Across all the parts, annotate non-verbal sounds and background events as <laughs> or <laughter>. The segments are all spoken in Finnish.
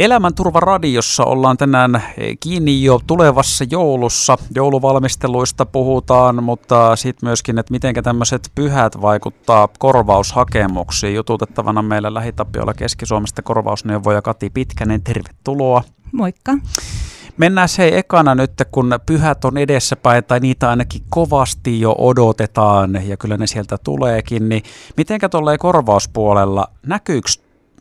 Elämänturva radiossa ollaan tänään kiinni jo tulevassa joulussa. Jouluvalmisteluista puhutaan, mutta sitten myöskin, että miten tämmöiset pyhät vaikuttaa korvaushakemuksiin. Jututettavana meillä Lähitapiolla Keski-Suomesta korvausneuvoja Kati Pitkänen. Tervetuloa. Moikka. Mennään se ekana nyt, kun pyhät on edessäpäin, tai niitä ainakin kovasti jo odotetaan, ja kyllä ne sieltä tuleekin, niin mitenkä tuolla korvauspuolella, näkyykö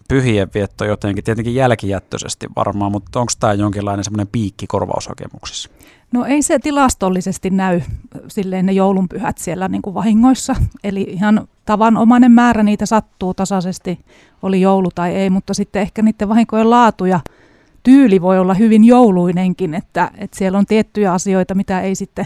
pyhien vietto jotenkin, tietenkin jälkijättöisesti varmaan, mutta onko tämä jonkinlainen semmoinen piikki korvaushakemuksissa? No ei se tilastollisesti näy silleen ne joulunpyhät siellä niin kuin vahingoissa. Eli ihan tavanomainen määrä niitä sattuu tasaisesti, oli joulu tai ei, mutta sitten ehkä niiden vahinkojen laatu ja tyyli voi olla hyvin jouluinenkin, että, että siellä on tiettyjä asioita, mitä ei sitten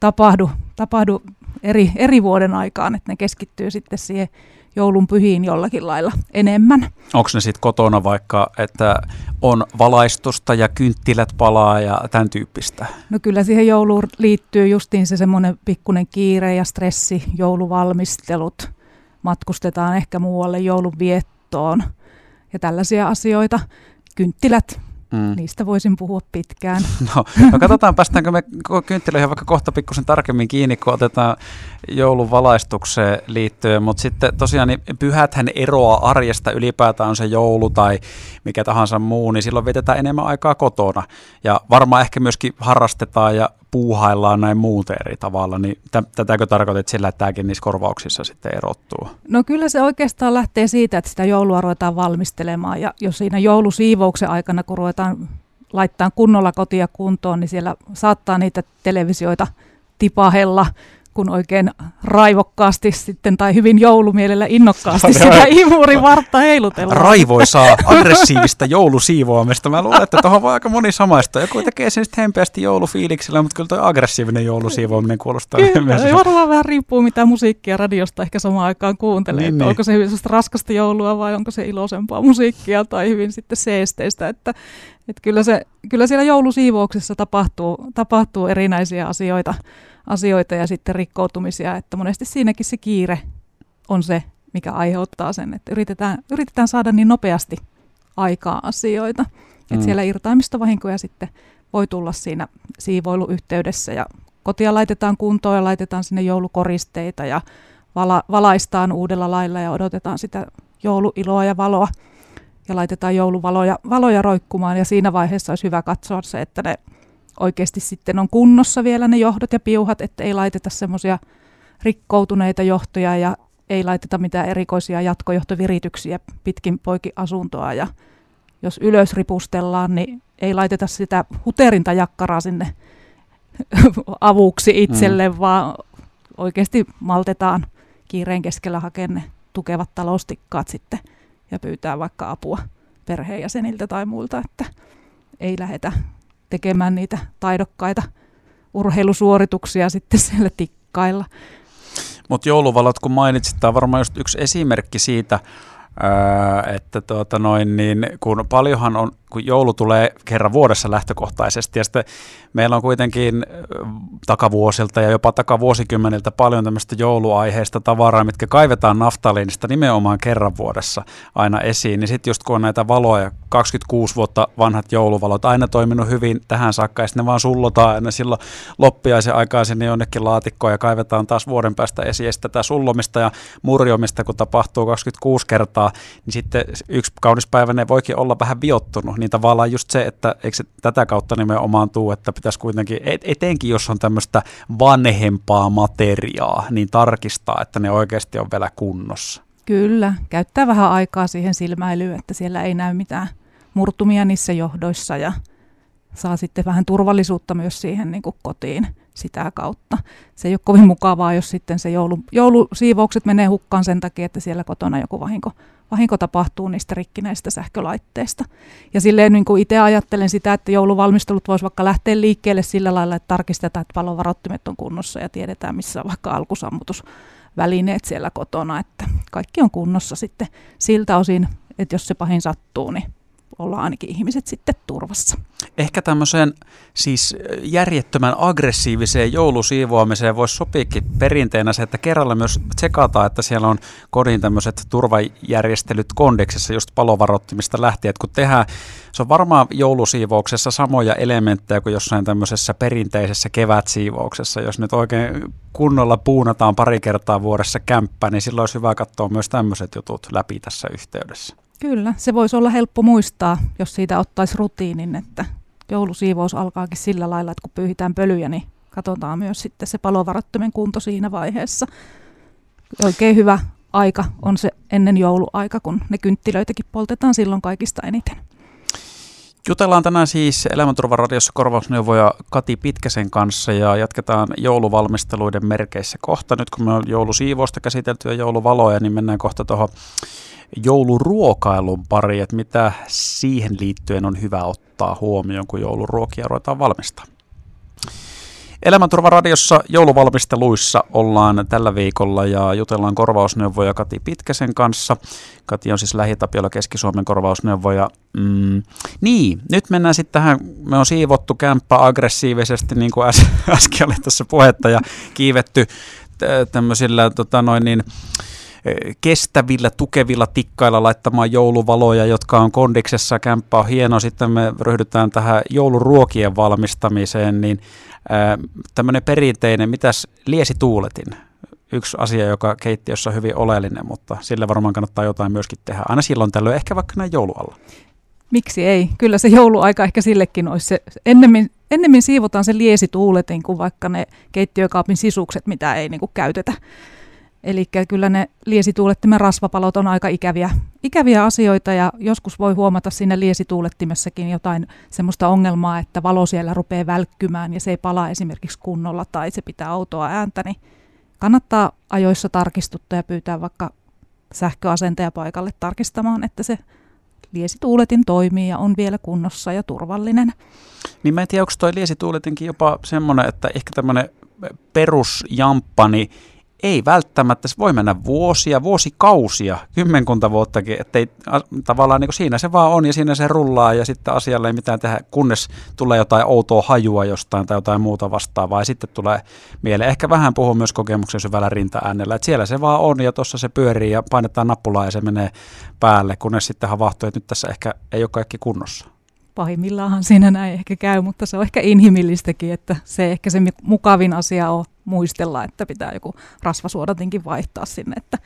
tapahdu, tapahdu eri, eri vuoden aikaan, että ne keskittyy sitten siihen joulun pyhiin jollakin lailla enemmän. Onko ne sitten kotona vaikka, että on valaistusta ja kynttilät palaa ja tämän tyyppistä? No kyllä siihen jouluun liittyy justiin se semmoinen pikkuinen kiire ja stressi, jouluvalmistelut, matkustetaan ehkä muualle joulun viettoon ja tällaisia asioita. Kynttilät Mm. Niistä voisin puhua pitkään. <laughs> No, no katsotaan, päästäänkö me kynttilöihin vaikka kohta pikkusen tarkemmin kiinni, kun otetaan joulun valaistukseen liittyen, mutta sitten tosiaan niin pyhäthän eroaa arjesta ylipäätään on se joulu tai mikä tahansa muu, niin silloin vietetään enemmän aikaa kotona. Ja varmaan ehkä myöskin harrastetaan ja puuhaillaan näin muuten eri tavalla, niin tätäkö tarkoitat sillä, että tämäkin niissä korvauksissa sitten erottuu? No kyllä se oikeastaan lähtee siitä, että sitä joulua ruvetaan valmistelemaan ja jos siinä joulusiivouksen aikana, kun ruvetaan laittaa kunnolla kotia kuntoon, niin siellä saattaa niitä televisioita tipahella kun oikein raivokkaasti sitten, tai hyvin joulumielellä innokkaasti sitä imurin vartta heilutellaan. Raivoisaa, <laughs> aggressiivista joulusiivoamista. Mä luulen, että tuohon voi aika moni samaista. Joku tekee sen sitten hempeästi joulufiiliksellä, mutta kyllä tuo aggressiivinen joulusiivoaminen kuulostaa kyllä, myös. Varmaan vähän riippuu mitä musiikkia radiosta ehkä samaan aikaan kuuntelee. Niin, niin. Onko se hyvin raskasta joulua vai onko se iloisempaa musiikkia tai hyvin sitten seesteistä. Että, että kyllä, se, kyllä siellä joulusiivouksessa tapahtuu, tapahtuu erinäisiä asioita asioita ja sitten rikkoutumisia, että monesti siinäkin se kiire on se, mikä aiheuttaa sen, että yritetään, yritetään saada niin nopeasti aikaa asioita, mm. että siellä irtaimistovahinkoja sitten voi tulla siinä siivoiluyhteydessä ja kotia laitetaan kuntoon ja laitetaan sinne joulukoristeita ja vala, valaistaan uudella lailla ja odotetaan sitä jouluiloa ja valoa ja laitetaan jouluvaloja valoja roikkumaan ja siinä vaiheessa olisi hyvä katsoa se, että ne oikeasti sitten on kunnossa vielä ne johdot ja piuhat, että ei laiteta semmoisia rikkoutuneita johtoja ja ei laiteta mitään erikoisia jatkojohtovirityksiä pitkin poikin asuntoa ja jos ylös ripustellaan, niin ei laiteta sitä huterinta jakkaraa sinne <laughs> avuksi itselle, mm. vaan oikeasti maltetaan kiireen keskellä hakea ne tukevat taloustikkaat sitten ja pyytää vaikka apua perheenjäseniltä tai muilta, että ei lähetä tekemään niitä taidokkaita urheilusuorituksia sitten siellä tikkailla. Mutta jouluvalot, kun mainitsit, tämä on varmaan just yksi esimerkki siitä, että tuota noin, niin kun paljonhan on kun joulu tulee kerran vuodessa lähtökohtaisesti ja sitten meillä on kuitenkin takavuosilta ja jopa takavuosikymmeniltä paljon tämmöistä jouluaiheista tavaraa, mitkä kaivetaan naftaliinista nimenomaan kerran vuodessa aina esiin. Niin sitten just kun on näitä valoja, 26 vuotta vanhat jouluvalot, aina toiminut hyvin tähän saakka ja sitten ne vaan sullotaan aina silloin loppiaisen aikaa sinne jonnekin laatikkoon ja kaivetaan taas vuoden päästä esiin. Ja tätä sullomista ja murjomista, kun tapahtuu 26 kertaa, niin sitten yksi kaunis päivä ne voikin olla vähän viottunut niin tavallaan just se, että eikö se tätä kautta nimenomaan tuu, että pitäisi kuitenkin, et, etenkin jos on tämmöistä vanhempaa materiaa, niin tarkistaa, että ne oikeasti on vielä kunnossa. Kyllä, käyttää vähän aikaa siihen silmäilyyn, että siellä ei näy mitään murtumia niissä johdoissa ja saa sitten vähän turvallisuutta myös siihen niin kuin kotiin sitä kautta. Se ei ole kovin mukavaa, jos sitten se joulu, joulusiivoukset menee hukkaan sen takia, että siellä kotona joku vahinko, vahinko tapahtuu niistä rikkinäistä sähkölaitteista. Ja silleen niin kuin itse ajattelen sitä, että jouluvalmistelut voisi vaikka lähteä liikkeelle sillä lailla, että tarkistetaan, että palovarottimet on kunnossa ja tiedetään, missä on vaikka alkusammutusvälineet siellä kotona, että kaikki on kunnossa sitten siltä osin, että jos se pahin sattuu, niin ollaan ainakin ihmiset sitten turvassa. Ehkä tämmöiseen siis järjettömän aggressiiviseen joulusiivoamiseen voisi sopiikin perinteenä se, että kerralla myös tsekataan, että siellä on kodin tämmöiset turvajärjestelyt kondeksissa just palovarottimista lähtien, että kun tehdään, se on varmaan joulusiivouksessa samoja elementtejä kuin jossain tämmöisessä perinteisessä kevätsiivouksessa, jos nyt oikein kunnolla puunataan pari kertaa vuodessa kämppä, niin silloin olisi hyvä katsoa myös tämmöiset jutut läpi tässä yhteydessä. Kyllä, se voisi olla helppo muistaa, jos siitä ottaisi rutiinin, että joulusiivous alkaakin sillä lailla, että kun pyyhitään pölyjä, niin katsotaan myös sitten se palovarattomen kunto siinä vaiheessa. Oikein hyvä aika on se ennen jouluaika, kun ne kynttilöitäkin poltetaan silloin kaikista eniten. Jutellaan tänään siis Elämänturvaradiossa korvausneuvoja Kati Pitkäsen kanssa ja jatketaan jouluvalmisteluiden merkeissä kohta. Nyt kun me on joulusiivousta käsitelty ja jouluvaloja, niin mennään kohta tuohon jouluruokailun pari, että mitä siihen liittyen on hyvä ottaa huomioon, kun jouluruokia ruvetaan valmistaa. Elämänturvaradiossa jouluvalmisteluissa ollaan tällä viikolla ja jutellaan korvausneuvoja Kati Pitkäsen kanssa. Kati on siis Lähi-Tapiola Keski-Suomen korvausneuvoja. Mm, niin, nyt mennään sitten tähän, me on siivottu kämppä aggressiivisesti, niin kuin äs- <laughs> äsken oli tässä puhetta, ja kiivetty tämmöisillä tota noin niin, kestävillä, tukevilla tikkailla laittamaan jouluvaloja, jotka on kondiksessa. Kämppä on hieno. Sitten me ryhdytään tähän jouluruokien valmistamiseen, niin tämmöinen perinteinen, mitäs liesituuletin? Yksi asia, joka keittiössä on hyvin oleellinen, mutta sille varmaan kannattaa jotain myöskin tehdä. Aina silloin tällöin, ehkä vaikka näin joulualla. Miksi ei? Kyllä se jouluaika ehkä sillekin olisi se. Ennemmin, ennemmin siivotaan se liesituuletin kuin vaikka ne keittiökaapin sisukset, mitä ei niin kuin käytetä. Eli kyllä ne liesituulettimen rasvapalot on aika ikäviä, ikäviä asioita ja joskus voi huomata siinä liesituulettimessakin jotain semmoista ongelmaa, että valo siellä rupeaa välkkymään ja se ei pala esimerkiksi kunnolla tai se pitää autoa ääntä, niin kannattaa ajoissa tarkistuttaa ja pyytää vaikka sähköasentaja paikalle tarkistamaan, että se liesituuletin toimii ja on vielä kunnossa ja turvallinen. Niin mä en tiedä, onko toi liesituuletinkin jopa semmoinen, että ehkä tämmöinen perusjamppani ei välttämättä, se voi mennä vuosia, vuosikausia, kymmenkunta vuottakin, ettei tavallaan niin siinä se vaan on ja siinä se rullaa ja sitten asialle ei mitään tehdä, kunnes tulee jotain outoa hajua jostain tai jotain muuta vastaavaa ja sitten tulee mieleen. Ehkä vähän puhuu myös kokemuksen syvällä rinta-äänellä, että siellä se vaan on ja tuossa se pyörii ja painetaan nappulaa ja se menee päälle, kunnes sitten havahtuu, että nyt tässä ehkä ei ole kaikki kunnossa pahimmillaanhan siinä näin ehkä käy, mutta se on ehkä inhimillistäkin, että se ehkä se mukavin asia on muistella, että pitää joku rasvasuodatinkin vaihtaa sinne, että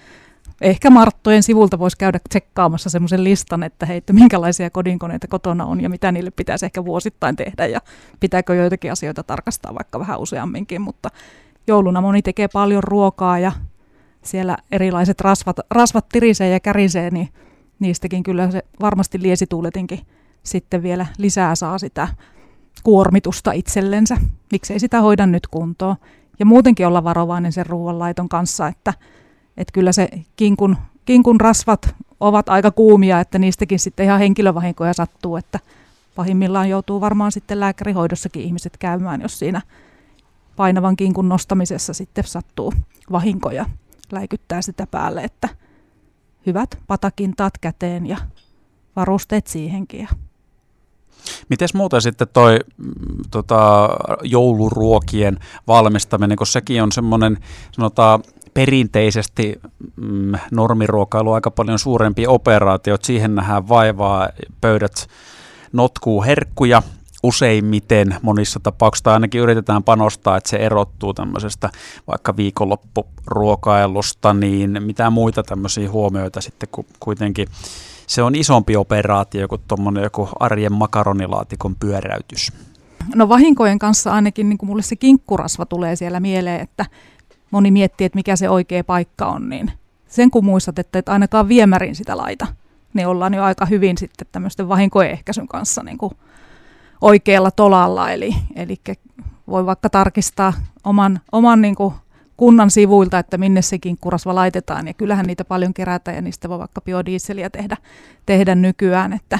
ehkä Marttojen sivulta voisi käydä tsekkaamassa semmoisen listan, että hei, että minkälaisia kodinkoneita kotona on ja mitä niille pitäisi ehkä vuosittain tehdä ja pitääkö joitakin asioita tarkastaa vaikka vähän useamminkin, mutta jouluna moni tekee paljon ruokaa ja siellä erilaiset rasvat, rasvat tirisee ja kärisee, niin niistäkin kyllä se varmasti liesituuletinkin sitten vielä lisää saa sitä kuormitusta itsellensä. Miksei sitä hoida nyt kuntoon. Ja muutenkin olla varovainen sen ruoanlaiton kanssa, että, että kyllä se kinkun, kinkun rasvat ovat aika kuumia, että niistäkin sitten ihan henkilövahinkoja sattuu, että pahimmillaan joutuu varmaan sitten lääkärihoidossakin ihmiset käymään, jos siinä painavan kinkun nostamisessa sitten sattuu vahinkoja, läikyttää sitä päälle, että hyvät patakintaat käteen ja varusteet siihenkin. Ja Miten muuten sitten toi mm, tota, jouluruokien valmistaminen, kun sekin on semmoinen, sanotaan, perinteisesti mm, normiruokailu aika paljon suurempi operaatio, että siihen nähdään vaivaa, pöydät notkuu herkkuja, useimmiten monissa tapauksissa ainakin yritetään panostaa, että se erottuu tämmöisestä vaikka viikonloppuruokailusta, niin mitä muita tämmöisiä huomioita sitten kuitenkin se on isompi operaatio kuin tuommoinen joku arjen makaronilaatikon pyöräytys. No vahinkojen kanssa ainakin niin mulle se kinkkurasva tulee siellä mieleen, että moni miettii, että mikä se oikea paikka on, niin sen kun muistat, että et ainakaan viemärin sitä laita, niin ollaan jo aika hyvin sitten tämmöisten vahinkojen ehkäisyn kanssa niin kuin oikealla tolalla. Eli, eli voi vaikka tarkistaa oman, oman niin kuin kunnan sivuilta, että minne se kinkkurasva laitetaan. Ja kyllähän niitä paljon kerätään ja niistä voi vaikka biodieseliä tehdä, tehdä nykyään, että,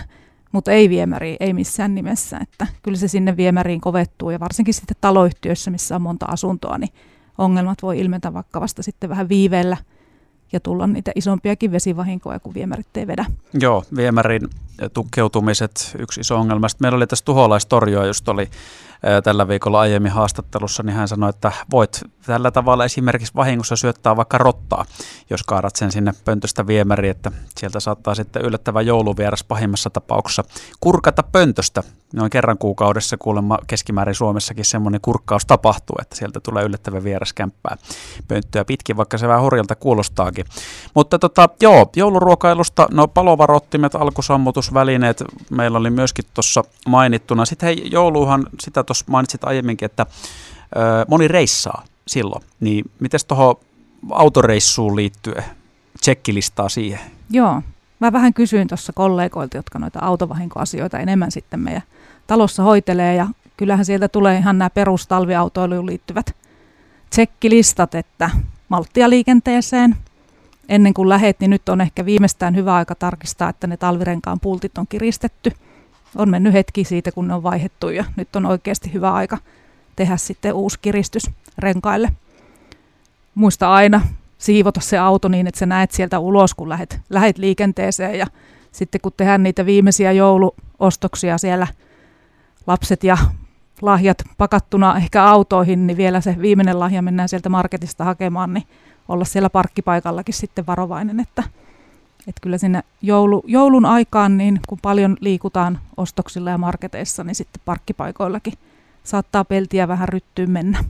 mutta ei viemäriin, ei missään nimessä. Että kyllä se sinne viemäriin kovettuu ja varsinkin sitten taloyhtiöissä, missä on monta asuntoa, niin ongelmat voi ilmetä vaikka vasta sitten vähän viiveellä ja tulla niitä isompiakin vesivahinkoja, kun viemärit ei vedä. Joo, viemärin tukkeutumiset yksi iso ongelma. Sitten meillä oli tässä tuholaistorjoa, just oli tällä viikolla aiemmin haastattelussa, niin hän sanoi, että voit tällä tavalla esimerkiksi vahingossa syöttää vaikka rottaa, jos kaadat sen sinne pöntöstä viemäri, että sieltä saattaa sitten yllättävä jouluvieras pahimmassa tapauksessa kurkata pöntöstä. Noin kerran kuukaudessa kuulemma keskimäärin Suomessakin semmoinen kurkkaus tapahtuu, että sieltä tulee yllättävä vieras kämppää pönttöä pitkin, vaikka se vähän hurjalta kuulostaakin. Mutta tota, joo, jouluruokailusta, no palovarottimet, alkusammutusvälineet, meillä oli myöskin tuossa mainittuna. Sitten hei, jouluhan, sitä tuossa mainitsit aiemminkin, että ö, moni reissaa silloin. Niin miten tuohon autoreissuun liittyen, tsekkilistaa siihen? Joo, mä vähän kysyin tuossa kollegoilta, jotka noita autovahinkoasioita enemmän sitten meidän talossa hoitelee ja kyllähän sieltä tulee ihan nämä perustalviautoiluun liittyvät tsekkilistat, että malttia liikenteeseen. Ennen kuin lähet, niin nyt on ehkä viimeistään hyvä aika tarkistaa, että ne talvirenkaan pultit on kiristetty. On mennyt hetki siitä, kun ne on vaihettu ja nyt on oikeasti hyvä aika tehdä sitten uusi kiristys renkaille. Muista aina siivota se auto niin, että sä näet sieltä ulos, kun lähet, lähet liikenteeseen ja sitten kun tehdään niitä viimeisiä jouluostoksia siellä lapset ja lahjat pakattuna ehkä autoihin, niin vielä se viimeinen lahja mennään sieltä marketista hakemaan, niin olla siellä parkkipaikallakin sitten varovainen, että, että kyllä sinne joulu, joulun aikaan, niin kun paljon liikutaan ostoksilla ja marketeissa, niin sitten parkkipaikoillakin saattaa peltiä vähän ryttyyn mennä.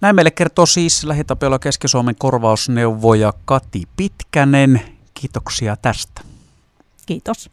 Näin meille kertoo siis Lähitapiola Keski-Suomen korvausneuvoja Kati Pitkänen. Kiitoksia tästä. Kiitos.